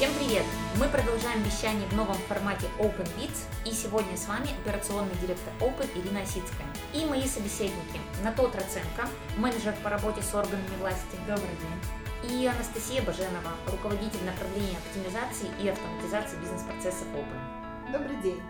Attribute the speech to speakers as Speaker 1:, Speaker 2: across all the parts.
Speaker 1: Всем привет! Мы продолжаем вещание в новом формате Open Beats, и сегодня с вами операционный директор Open Ирина Осицкая. И мои собеседники Нато Троценко, менеджер по работе с органами власти.
Speaker 2: Добрый день.
Speaker 1: И Анастасия Баженова, руководитель направления оптимизации и автоматизации бизнес-процессов Open.
Speaker 3: Добрый день.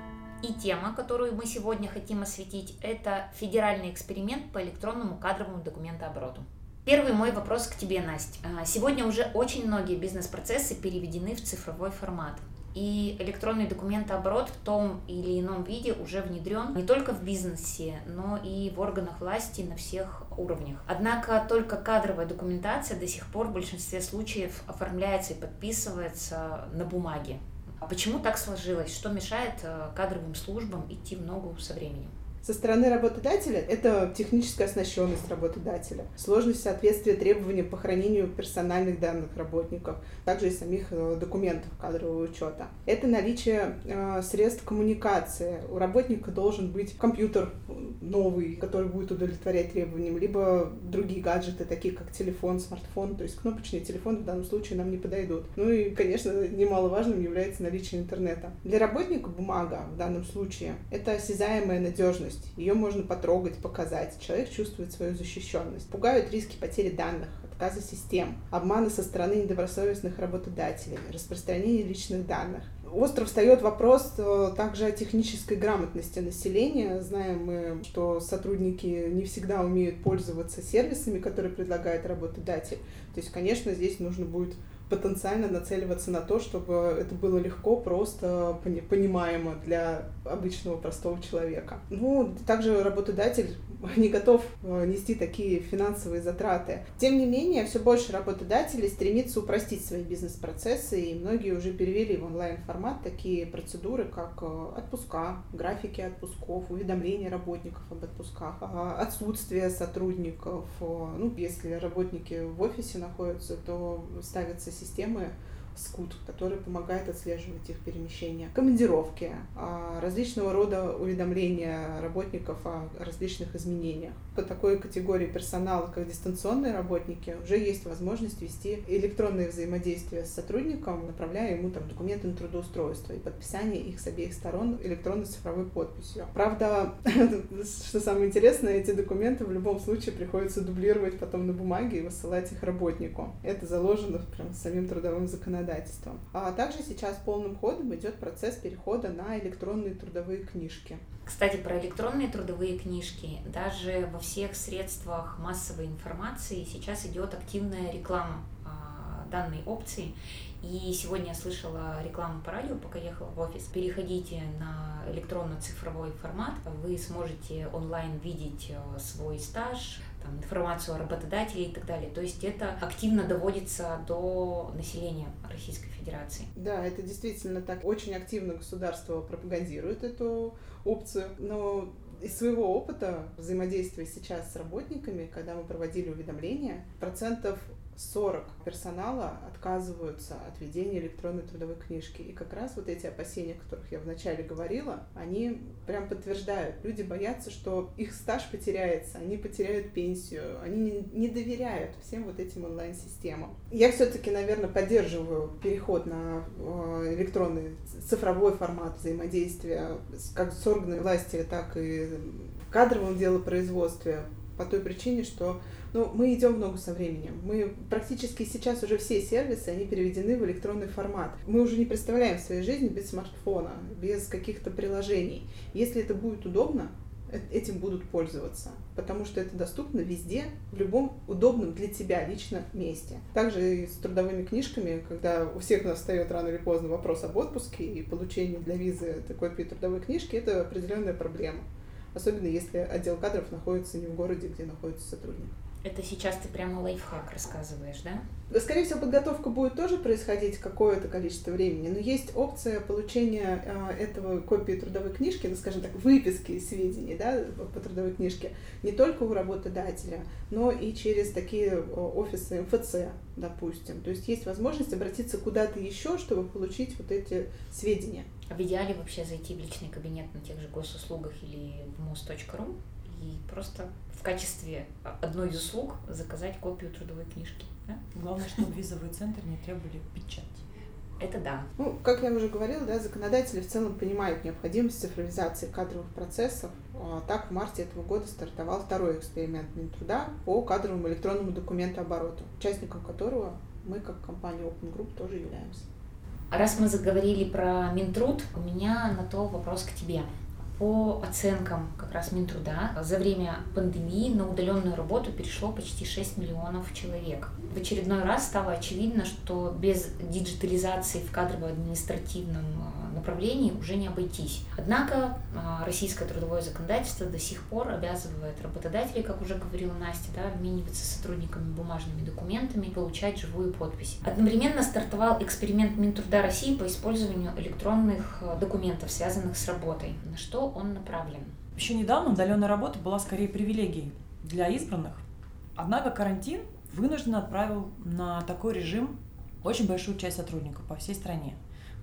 Speaker 1: И тема, которую мы сегодня хотим осветить, это федеральный эксперимент по электронному кадровому документообороту. Первый мой вопрос к тебе, Настя. А, сегодня уже очень многие бизнес-процессы переведены в цифровой формат. И электронный документооборот в том или ином виде уже внедрен не только в бизнесе, но и в органах власти на всех уровнях. Однако только кадровая документация до сих пор в большинстве случаев оформляется и подписывается на бумаге. А почему так сложилось? Что мешает э, кадровым службам идти в ногу со временем?
Speaker 3: Со стороны работодателя это техническая оснащенность работодателя, сложность соответствия требованиям по хранению персональных данных работников, также и самих э, документов кадрового учета. Это наличие э, средств коммуникации. У работника должен быть компьютер новый, который будет удовлетворять требованиям, либо другие гаджеты, такие как телефон, смартфон, то есть кнопочные телефоны в данном случае нам не подойдут. Ну и, конечно, немаловажным является наличие интернета. Для работника бумага в данном случае это осязаемая надежность надежность. Ее можно потрогать, показать. Человек чувствует свою защищенность. Пугают риски потери данных, отказа систем, обманы со стороны недобросовестных работодателей, распространение личных данных. Остро встает вопрос э, также о технической грамотности населения. Знаем мы, что сотрудники не всегда умеют пользоваться сервисами, которые предлагает работодатель. То есть, конечно, здесь нужно будет потенциально нацеливаться на то, чтобы это было легко, просто понимаемо для обычного простого человека. Ну, также работодатель не готов э, нести такие финансовые затраты. Тем не менее, все больше работодателей стремится упростить свои бизнес-процессы, и многие уже перевели в онлайн-формат такие процедуры, как э, отпуска, графики отпусков, уведомления работников об отпусках, а, отсутствие сотрудников. Э, ну, если работники в офисе находятся, то ставятся системы скут, который помогает отслеживать их перемещения, командировки, а, различного рода уведомления работников о различных изменениях. По такой категории персонала, как дистанционные работники, уже есть возможность вести электронное взаимодействие с сотрудником, направляя ему там, документы на трудоустройство и подписание их с обеих сторон электронной цифровой подписью. Правда, что самое интересное, эти документы в любом случае приходится дублировать потом на бумаге и высылать их работнику. Это заложено прям самим трудовым законодательством законодательством. А также сейчас полным ходом идет процесс перехода на электронные трудовые книжки.
Speaker 1: Кстати, про электронные трудовые книжки. Даже во всех средствах массовой информации сейчас идет активная реклама а, данной опции. И сегодня я слышала рекламу по радио, пока ехала в офис. Переходите на электронно-цифровой формат, вы сможете онлайн видеть э, свой стаж, там, информацию о работодателе и так далее. То есть это активно доводится до населения Российской Федерации.
Speaker 3: Да, это действительно так. Очень активно государство пропагандирует эту опцию, но из своего опыта взаимодействия сейчас с работниками, когда мы проводили уведомления, процентов 40 персонала отказываются от ведения электронной трудовой книжки. И как раз вот эти опасения, о которых я вначале говорила, они прям подтверждают. Люди боятся, что их стаж потеряется, они потеряют пенсию, они не доверяют всем вот этим онлайн-системам. Я все-таки, наверное, поддерживаю переход на э, электронный цифровой формат взаимодействия как с органами власти, так и в кадровом делопроизводстве по той причине, что ну, мы идем в ногу со временем. Мы практически сейчас уже все сервисы, они переведены в электронный формат. Мы уже не представляем своей жизни без смартфона, без каких-то приложений. Если это будет удобно, э, этим будут пользоваться, потому что это доступно везде, в любом удобном для тебя лично месте. Также и с трудовыми книжками, когда у всех нас встает рано или поздно вопрос об отпуске и получении для визы такой трудовой книжки, это определенная проблема. Особенно если отдел кадров находится не в городе, где находится сотрудник.
Speaker 1: Это сейчас ты прямо лайфхак рассказываешь, да?
Speaker 3: Да, скорее всего, подготовка будет тоже происходить какое-то количество времени, но есть опция получения э, этого копии трудовой книжки, ну, скажем так, выписки сведений да, по трудовой книжке не только у работодателя, но и через такие офисы МФЦ, допустим. То есть есть возможность обратиться куда-то еще, чтобы получить вот эти сведения.
Speaker 1: А в идеале вообще зайти в личный кабинет на тех же госуслугах или в mos.ru и просто в качестве одной из услуг заказать копию трудовой книжки. Да?
Speaker 2: Главное, чтобы визовый центр не требовали печать.
Speaker 1: это да.
Speaker 3: Ну, как я уже говорила, да, законодатели в целом понимают необходимость цифровизации кадровых процессов. А так, в марте этого года стартовал второй эксперимент Минтруда по кадровому электронному документообороту, участником которого мы, как компания Open Group, тоже являемся.
Speaker 1: Раз мы заговорили про Минтруд, у меня на то вопрос к тебе. По оценкам как раз Минтруда, за время пандемии на удаленную работу перешло почти 6 миллионов человек. В очередной раз стало очевидно, что без диджитализации в кадрово-административном направлении уже не обойтись. Однако а, российское трудовое законодательство до сих пор обязывает работодателей, как уже говорила Настя, да, обмениваться сотрудниками бумажными документами и получать живую подпись. Одновременно стартовал эксперимент Минтруда России по использованию электронных а, документов, связанных с работой. На что он направлен.
Speaker 2: Еще недавно удаленная работа была скорее привилегией для избранных. Однако карантин вынужденно отправил на такой режим очень большую часть сотрудников по всей стране.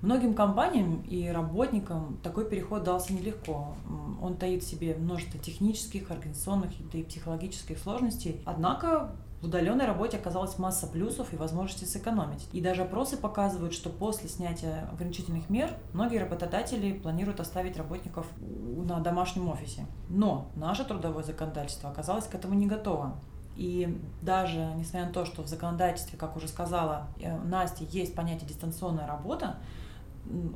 Speaker 2: Многим компаниям и работникам такой переход дался нелегко. Он таит в себе множество технических, организационных и психологических сложностей. Однако в удаленной работе оказалась масса плюсов и возможности сэкономить. И даже опросы показывают, что после снятия ограничительных мер многие работодатели планируют оставить работников на домашнем офисе. Но наше трудовое законодательство оказалось к этому не готово. И даже несмотря на то, что в законодательстве, как уже сказала э, Настя, есть понятие дистанционная работа,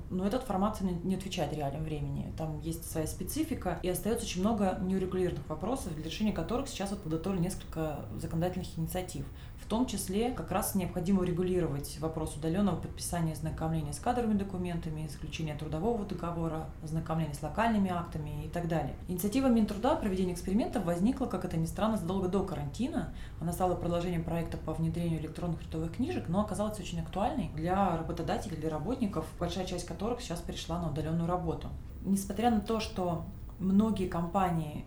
Speaker 2: но этот формат не отвечает реальному времени. Там есть своя специфика, и остается очень много неурегулированных вопросов, для решения которых сейчас вот подготовили несколько законодательных инициатив том числе как раз необходимо регулировать вопрос удаленного подписания знакомления с кадровыми документами, заключения трудового договора, знакомления с локальными актами и так далее. Инициатива Минтруда проведения экспериментов возникла, как это ни странно, задолго до карантина. Она стала продолжением проекта по внедрению электронных трудовых книжек, но оказалась очень актуальной для работодателей, для работников, большая часть которых сейчас перешла на удаленную работу. Несмотря на то, что многие компании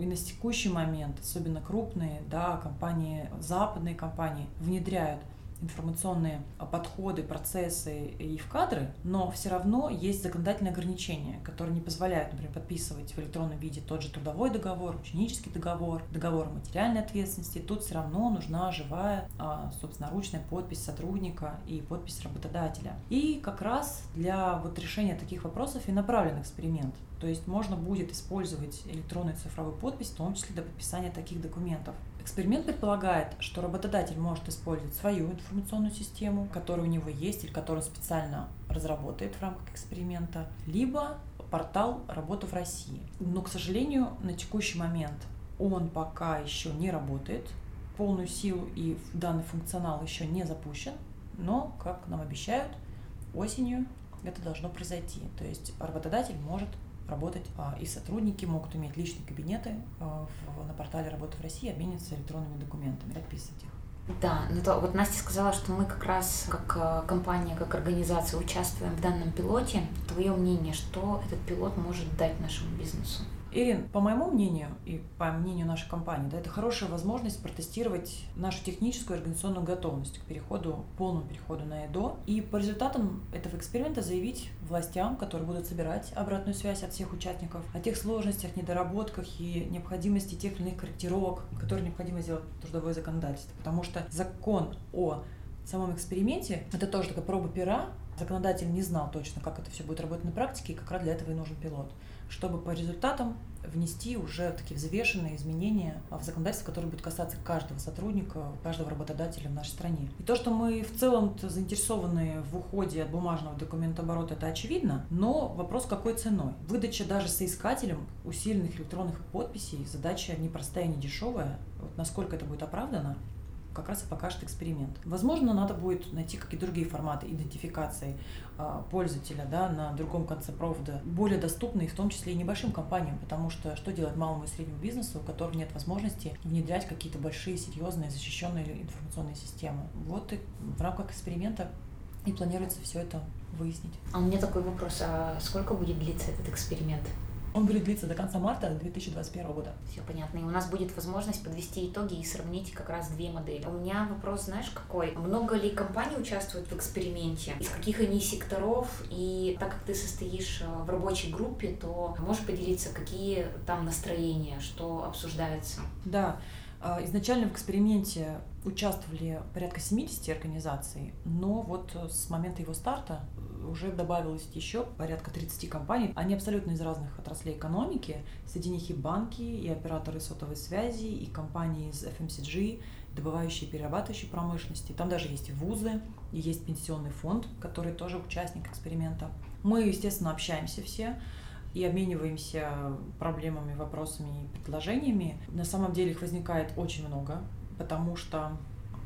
Speaker 2: и на текущий момент, особенно крупные да, компании, западные компании, внедряют информационные подходы, процессы и в кадры, но все равно есть законодательные ограничения, которые не позволяют, например, подписывать в электронном виде тот же трудовой договор, ученический договор, договор о материальной ответственности. Тут все равно нужна живая, а, собственно, ручная подпись сотрудника и подпись работодателя. И как раз для вот решения таких вопросов и направлен эксперимент. То есть можно будет использовать электронную цифровую подпись, в том числе для подписания таких документов. Эксперимент предполагает, что работодатель может использовать свою информационную систему, которая у него есть или которую он специально разработает в рамках эксперимента, либо портал «Работа в России». Но, к сожалению, на текущий момент он пока еще не работает, полную силу и данный функционал еще не запущен, но, как нам обещают, осенью это должно произойти. То есть работодатель может работать, а, и сотрудники могут иметь личные кабинеты а, на портале «Работа в России», обмениваться электронными документами, подписывать их.
Speaker 1: Да, ну то вот Настя сказала, что мы как раз как э, компания, как организация участвуем в данном пилоте. Твое мнение, что этот пилот может дать нашему бизнесу?
Speaker 2: Ирин, по моему мнению и по мнению нашей компании, да, это хорошая возможность протестировать нашу техническую и организационную готовность к переходу, полному переходу на ЭДО. И по результатам этого эксперимента заявить властям, которые будут собирать обратную связь от всех участников, о тех сложностях, недоработках и необходимости тех или иных корректировок, которые необходимо сделать трудовое законодательство. Потому что закон о самом эксперименте это тоже такая проба пера. Законодатель не знал точно, как это все будет работать на практике, и как раз для этого и нужен пилот чтобы по результатам внести уже такие взвешенные изменения в законодательство, которое будет касаться каждого сотрудника, каждого работодателя в нашей стране. И то, что мы в целом заинтересованы в уходе от бумажного документооборота, это очевидно, но вопрос какой ценой. Выдача даже соискателям усиленных электронных подписей задача непростая не дешевая. Вот насколько это будет оправдано, как раз и покажет эксперимент. Возможно, надо будет найти какие-то другие форматы идентификации а, пользователя да, на другом конце провода, более доступные, в том числе и небольшим компаниям, потому что что делать малому и среднему бизнесу, у которого нет возможности внедрять какие-то большие, серьезные, защищенные информационные системы. Вот и в рамках эксперимента и планируется все это выяснить.
Speaker 1: А у меня такой вопрос, а сколько будет длиться этот эксперимент?
Speaker 2: Он будет длиться до конца марта 2021 года.
Speaker 1: Все понятно. И у нас будет возможность подвести итоги и сравнить как раз две модели. У меня вопрос, знаешь, какой? Много ли компаний участвуют в эксперименте? Из каких они секторов? И так как ты состоишь э, в рабочей группе, то можешь поделиться, какие там настроения, что обсуждается?
Speaker 2: Да. А, изначально в эксперименте участвовали порядка 70 организаций, но вот с момента его старта уже добавилось еще порядка 30 компаний. Они абсолютно из разных отраслей экономики. Среди них и банки, и операторы сотовой связи, и компании из FMCG, добывающие и перерабатывающие промышленности. Там даже есть вузы, и есть пенсионный фонд, который тоже участник эксперимента. Мы, естественно, общаемся все и обмениваемся проблемами, вопросами и предложениями. На самом деле их возникает очень много, потому что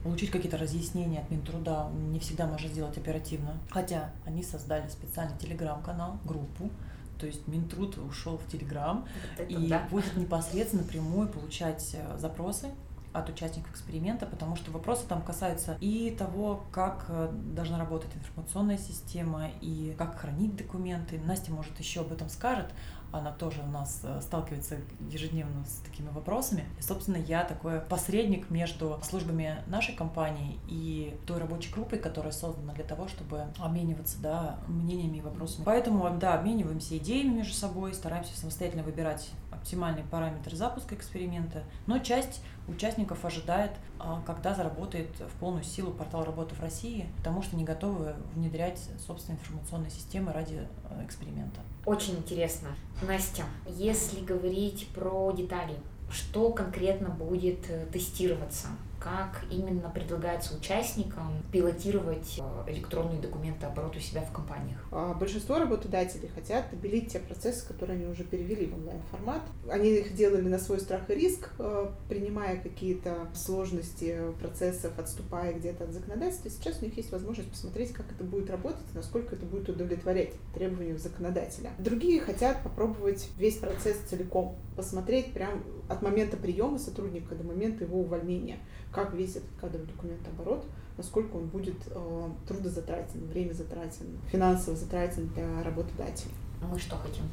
Speaker 2: получить какие-то разъяснения от Минтруда не всегда можно сделать оперативно. Хотя они создали специальный телеграм-канал, группу, то есть Минтруд ушел в Телеграм вот и да. будет непосредственно напрямую получать э, запросы от участников эксперимента, потому что вопросы там касаются и того, как э, должна работать информационная система, и как хранить документы. Настя, может, еще об этом скажет, она тоже у нас э, сталкивается ежедневно с такими вопросами. И, собственно, я такой посредник между службами нашей компании и той рабочей группой, которая создана для того, чтобы обмениваться да, мнениями и вопросами. Поэтому, да, обмениваемся идеями между собой, стараемся самостоятельно выбирать оптимальный параметр запуска эксперимента, но часть участников ожидает, а, когда заработает в полную силу портал работы в России, потому что не готовы внедрять собственные информационные системы ради э, эксперимента.
Speaker 1: Очень интересно. Настя, если говорить про детали, что конкретно будет э, тестироваться? Как именно предлагается участникам пилотировать э, электронные документы оборот у себя в компаниях?
Speaker 3: А, большинство работодателей хотят обелить те процессы, которые они уже перевели в онлайн-формат. Они их делали на свой страх и риск, э, принимая какие-то сложности процессов, отступая где-то от законодательства. Сейчас у них есть возможность посмотреть, как это будет работать, насколько это будет удовлетворять требованиям законодателя. Другие хотят попробовать весь процесс целиком, посмотреть прям от момента приема сотрудника до момента его увольнения как весь этот кадровый документ оборот, насколько он будет э, трудозатратен, время затратен, финансово затратен для работодателя.
Speaker 1: А мы что хотим,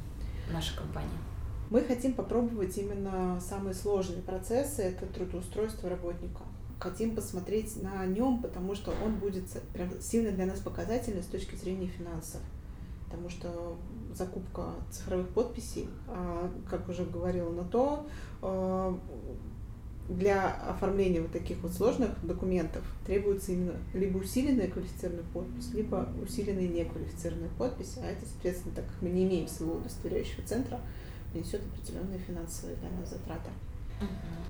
Speaker 1: наша компания?
Speaker 3: Мы хотим попробовать именно самые сложные процессы, это трудоустройство работника. Хотим посмотреть на нем, потому что он будет прям сильно для нас показательный с точки зрения финансов. Потому что закупка цифровых подписей, а, как уже говорила, на то э, для оформления вот таких вот сложных документов требуется именно либо усиленная квалифицированная подпись, либо усиленная неквалифицированная подпись, а это, соответственно, так как мы не имеем своего удостоверяющего центра, несет определенные финансовые для нас затраты.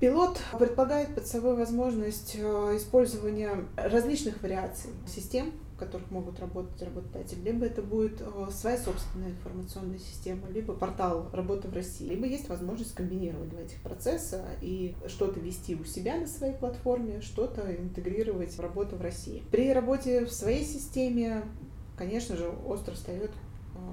Speaker 3: Пилот предполагает под собой возможность э, использования различных вариаций систем, которых могут работать работодатели, либо это будет э, своя собственная информационная система, либо портал работы в России, либо есть возможность комбинировать два этих процесса и что-то вести у себя на своей платформе, что-то интегрировать в работу в России. При работе в своей системе, конечно же, остро встает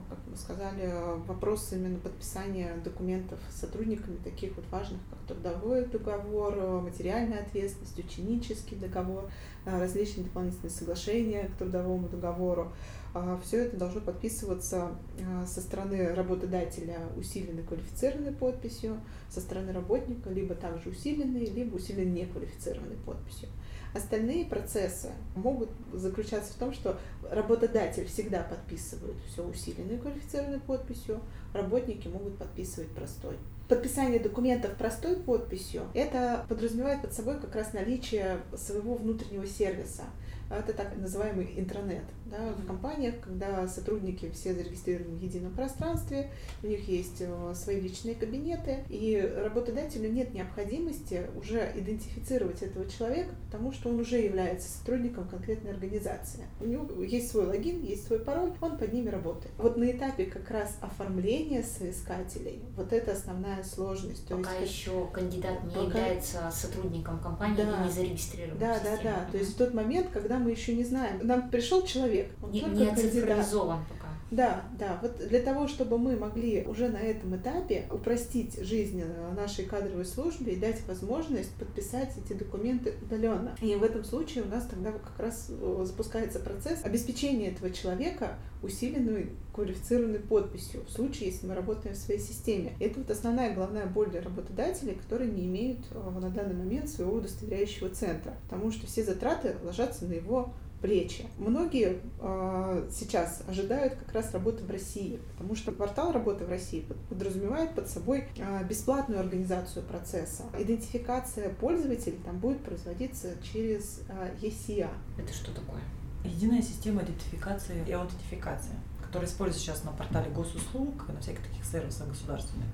Speaker 3: как мы сказали, вопрос именно подписания документов с сотрудниками, таких вот важных, как трудовой договор, материальная ответственность, ученический договор, э, различные дополнительные соглашения к трудовому договору. А, Все это должно подписываться э, со стороны работодателя усиленной квалифицированной подписью, со стороны работника либо также усиленной, либо усиленной неквалифицированной подписью. Остальные процессы могут заключаться в том, что работодатель всегда подписывает все усиленной квалифицированной подписью, работники могут подписывать простой. Подписание документов простой подписью – это подразумевает под собой как раз наличие своего внутреннего сервиса. Это так называемый интранет. Да, в компаниях, когда сотрудники все зарегистрированы в едином пространстве, у них есть э, свои личные кабинеты, и работодателю нет необходимости уже идентифицировать этого человека, потому что он уже является сотрудником конкретной организации. У него есть свой логин, есть свой пароль, он под ними работает. Вот на этапе как раз оформления соискателей, вот это основная сложность.
Speaker 1: То пока есть, еще кандидат не пока... является сотрудником компании да. и не зарегистрирован.
Speaker 3: Да, да, да. То есть в тот момент, когда мы еще не знаем, нам пришел человек.
Speaker 1: Он не, не оцифровизован пока.
Speaker 3: Да, да. Вот для того, чтобы мы могли уже на этом этапе упростить жизнь э, нашей кадровой службе и дать возможность подписать эти документы удаленно. И в этом случае у нас тогда как раз э, запускается процесс обеспечения этого человека усиленной квалифицированной подписью в случае, если мы работаем в своей системе. Это вот основная главная боль для работодателей, которые не имеют э, на данный момент своего удостоверяющего центра, потому что все затраты ложатся на его плечи. Многие э, сейчас ожидают как раз работы в России, потому что портал работы в России подразумевает под собой э, бесплатную организацию процесса. Идентификация пользователей там будет производиться через э, ECA.
Speaker 1: Это что такое?
Speaker 2: Единая система идентификации и аутентификации, которая используется сейчас на портале госуслуг и на всяких таких сервисах государственных.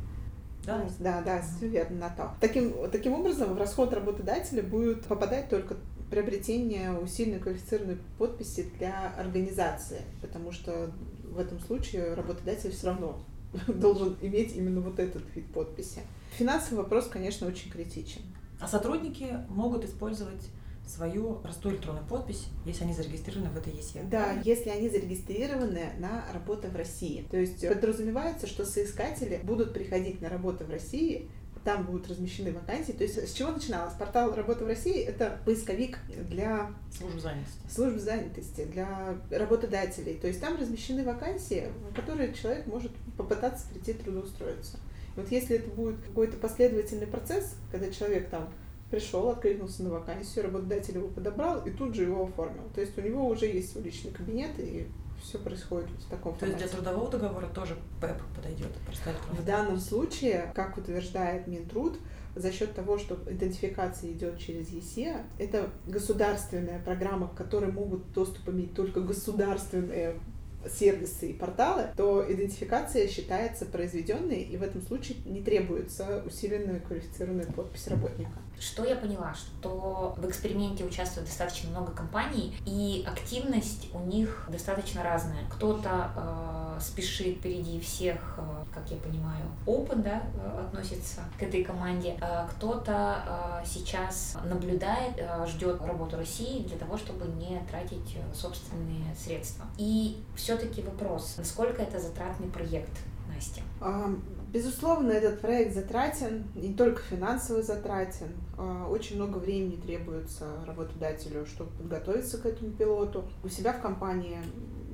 Speaker 3: Да, да, да, все верно, на то. Таким, таким образом, в расход работодателя будет попадать только приобретение усиленной квалифицированной подписи для организации, потому что в этом случае работодатель все равно должен иметь именно вот этот вид подписи. Финансовый вопрос, конечно, очень критичен.
Speaker 2: А сотрудники могут использовать свою простую электронную подпись, если они зарегистрированы в этой ЕСЕ.
Speaker 3: Да, если они зарегистрированы на работу в России. То есть подразумевается, что соискатели будут приходить на работу в России там будут размещены вакансии. То есть с чего начиналось? Портал «Работа в России» — это поисковик для
Speaker 2: служб занятости.
Speaker 3: служб занятости, для работодателей. То есть там размещены вакансии, в которые человек может попытаться прийти трудоустроиться. Вот если это будет какой-то последовательный процесс, когда человек там пришел, откликнулся на вакансию, работодатель его подобрал и тут же его оформил. То есть у него уже есть свой личный кабинет, и все происходит вот в таком
Speaker 2: То формате. есть для трудового договора тоже ПЭП подойдет?
Speaker 3: В данном случае, как утверждает Минтруд, за счет того, что идентификация идет через ЕСЕ, это государственная программа, к которой могут доступ иметь только государственные сервисы и порталы, то идентификация считается произведенной, и в этом случае не требуется усиленная квалифицированная подпись работника.
Speaker 1: Что я поняла, что в эксперименте участвует достаточно много компаний, и активность у них достаточно разная. Кто-то э, спешит впереди всех, э, как я понимаю, open, да, э, относится к этой команде. Э, кто-то э, сейчас наблюдает, э, ждет работу России для того, чтобы не тратить э, собственные средства. И все-таки вопрос, насколько это затратный проект, Настя?
Speaker 3: Безусловно, этот проект затратен, не только финансово затратен. А, очень много времени требуется работодателю, чтобы подготовиться к этому пилоту. У себя в компании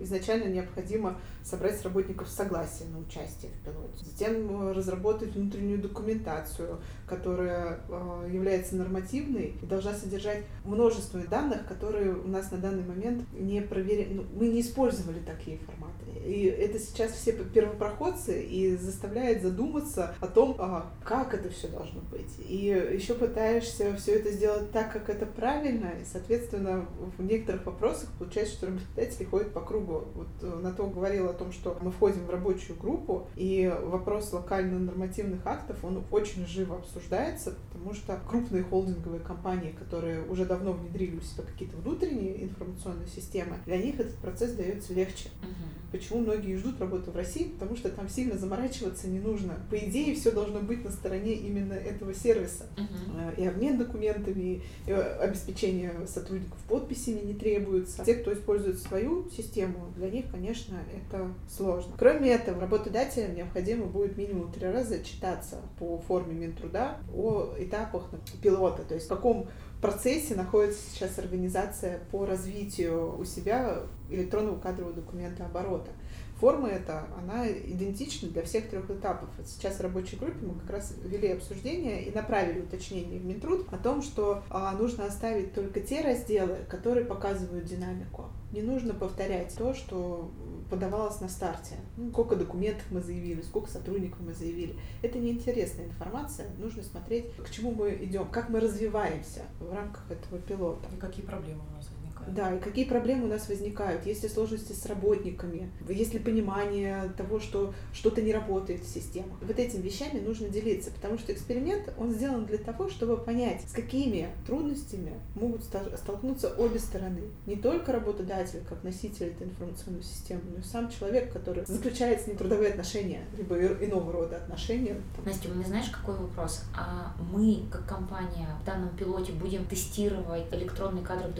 Speaker 3: изначально необходимо собрать с работников согласие на участие в пилоте. Затем э, разработать внутреннюю документацию, которая э, является нормативной и должна содержать множество данных, которые у нас на данный момент не проверены. Ну, мы не использовали такие форматы. И это сейчас все первопроходцы и заставляет задуматься о том, а, как это все должно быть. И еще пытаешься все это сделать так, как это правильно, и, соответственно, в некоторых вопросах получается, что работодатели ходят по кругу. Вот э, на то говорила о том, что мы входим в рабочую группу, и вопрос локально-нормативных актов, он очень живо обсуждается, потому что крупные холдинговые компании, которые уже давно внедрили у себя какие-то внутренние информационные системы, для них этот процесс дается легче. Uh-huh. Почему многие ждут работы в России? Потому что там сильно заморачиваться не нужно. По идее, все должно быть на стороне именно этого сервиса. Uh-huh. И обмен документами, и обеспечение сотрудников подписями не требуется. Те, кто использует свою систему, для них, конечно, это сложно. Кроме этого, работодателям необходимо будет минимум три раза читаться по форме Минтруда о этапах пилота, то есть в каком процессе находится сейчас организация по развитию у себя электронного кадрового документа оборота. Форма эта, она идентична для всех трех этапов. Сейчас в рабочей группе мы как раз вели обсуждение и направили уточнение в Минтруд о том, что а, нужно оставить только те разделы, которые показывают динамику. Не нужно повторять то, что подавалось на старте. Ну, сколько документов мы заявили, сколько сотрудников мы заявили. Это неинтересная информация. Нужно смотреть, к чему мы идем, как мы развиваемся в рамках этого пилота.
Speaker 2: И какие проблемы у нас
Speaker 3: да, и какие проблемы у нас возникают, есть ли сложности с работниками, есть ли понимание того, что что-то не работает в системах. Вот этими вещами нужно делиться, потому что эксперимент, он сделан для того, чтобы понять, с какими трудностями могут столкнуться обе стороны. Не только работодатель, как носитель этой информационной системы, но и сам человек, который заключает с ним трудовые отношения, либо иного рода отношения.
Speaker 1: Настя, у меня знаешь, какой вопрос? А мы, как компания, в данном пилоте будем тестировать электронный кадровый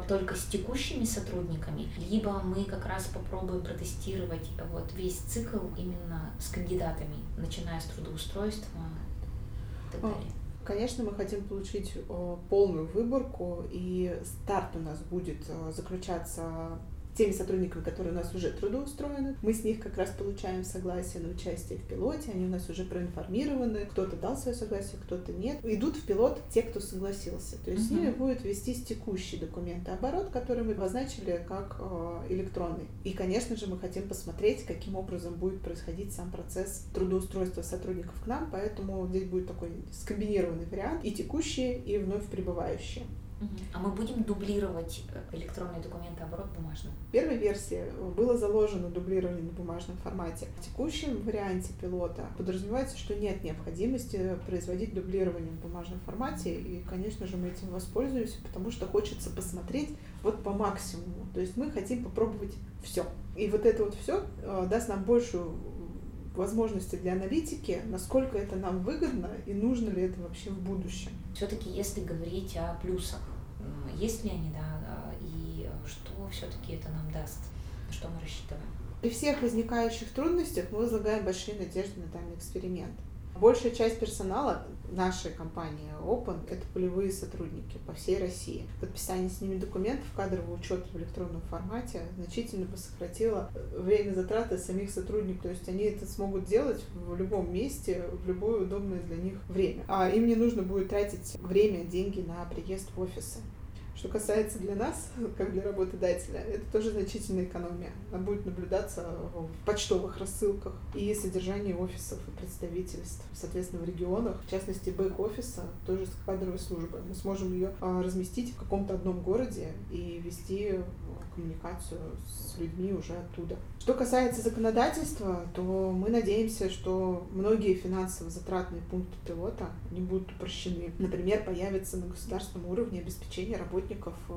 Speaker 1: только с текущими сотрудниками, либо мы как раз попробуем протестировать вот весь цикл именно с кандидатами, начиная с трудоустройства и так далее.
Speaker 3: Конечно, мы хотим получить полную выборку, и старт у нас будет заключаться теми сотрудниками, которые у нас уже трудоустроены. Мы с них как раз получаем согласие на участие в пилоте, они у нас уже проинформированы, кто-то дал свое согласие, кто-то нет. Идут в пилот те, кто согласился. То есть uh-huh. с ними будет вестись текущий документооборот, который мы обозначили как э, электронный. И, конечно же, мы хотим посмотреть, каким образом будет происходить сам процесс трудоустройства сотрудников к нам, поэтому здесь будет такой скомбинированный вариант и текущие, и вновь прибывающие.
Speaker 1: А мы будем дублировать э, электронные документы оборот бумажным?
Speaker 3: В первой версии было заложено дублирование на бумажном формате. В текущем варианте пилота подразумевается, что нет необходимости производить дублирование в бумажном формате. И, конечно же, мы этим воспользуемся, потому что хочется посмотреть вот по максимуму. То есть мы хотим попробовать все. И вот это вот все э, даст нам большую возможности для аналитики, насколько это нам выгодно и нужно ли это вообще в будущем.
Speaker 1: Все-таки, если говорить о плюсах, есть ли они, да, а, и что все-таки это нам даст, на что мы рассчитываем?
Speaker 3: При всех возникающих трудностях мы возлагаем большие надежды на данный эксперимент. Большая часть персонала нашей компании Open — это полевые сотрудники по всей России. Подписание с ними документов, кадрового учета в электронном формате значительно сократило время затраты самих сотрудников. То есть они это смогут делать в любом месте, в любое удобное для них время. А им не нужно будет тратить время, деньги на приезд в офисы. Что касается для нас, как для работодателя, это тоже значительная экономия. Она будет наблюдаться в почтовых рассылках и содержании офисов и представительств, соответственно, в регионах, в частности, бэк-офиса, тоже с кадровой службы. Мы сможем ее а, разместить в каком-то одном городе и вести коммуникацию с людьми уже оттуда. Что касается законодательства, то мы надеемся, что многие финансово затратные пункты пилота не будут упрощены. Например, появится на государственном уровне обеспечение работников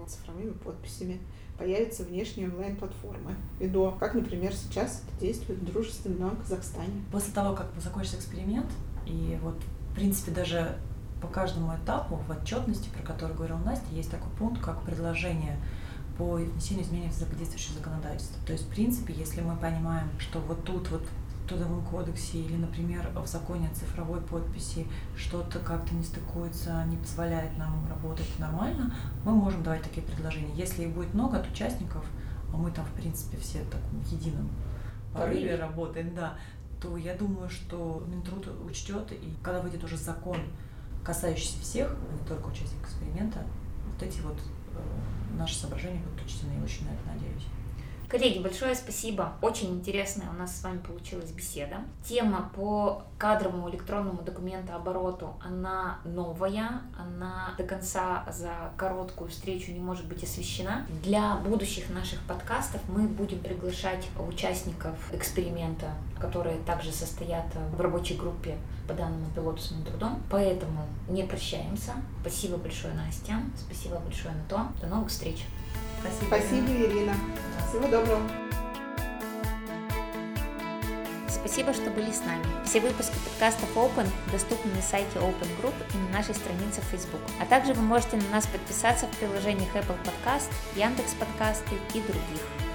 Speaker 3: цифровыми подписями, появятся внешние онлайн-платформы. И до, как, например, сейчас это действует Дружественный банк Казахстане.
Speaker 2: После того, как закончится эксперимент, и вот, в принципе, даже по каждому этапу в отчетности, про который говорил Настя, есть такой пункт, как предложение по внесению изменений в действующее законодательство. То есть, в принципе, если мы понимаем, что вот тут вот в Трудовом кодексе или, например, в законе о цифровой подписи что-то как-то не стыкуется, не позволяет нам работать нормально, мы можем давать такие предложения. Если их будет много от участников, а мы там, в принципе, все в таком едином порыве работаем, да, то я думаю, что Минтруд учтет, и когда выйдет уже закон, касающийся всех, а не только участников эксперимента, вот эти вот э, наши соображения будут учтены, я очень на это надеюсь.
Speaker 1: Коллеги, большое спасибо. Очень интересная у нас с вами получилась беседа. Тема по кадровому электронному документообороту, она новая, она до конца за короткую встречу не может быть освещена. Для будущих наших подкастов мы будем приглашать участников эксперимента, которые также состоят в рабочей группе по данному пилоту трудом. Поэтому не прощаемся. Спасибо большое, Настя. Спасибо большое, то. До новых встреч.
Speaker 3: Спасибо, Спасибо Ирина. Всего доброго.
Speaker 1: Спасибо, что были с нами. Все выпуски подкастов Open доступны на сайте Open Group и на нашей странице в Facebook. А также вы можете на нас подписаться в приложениях Apple Podcast, Яндекс Подкасты и других.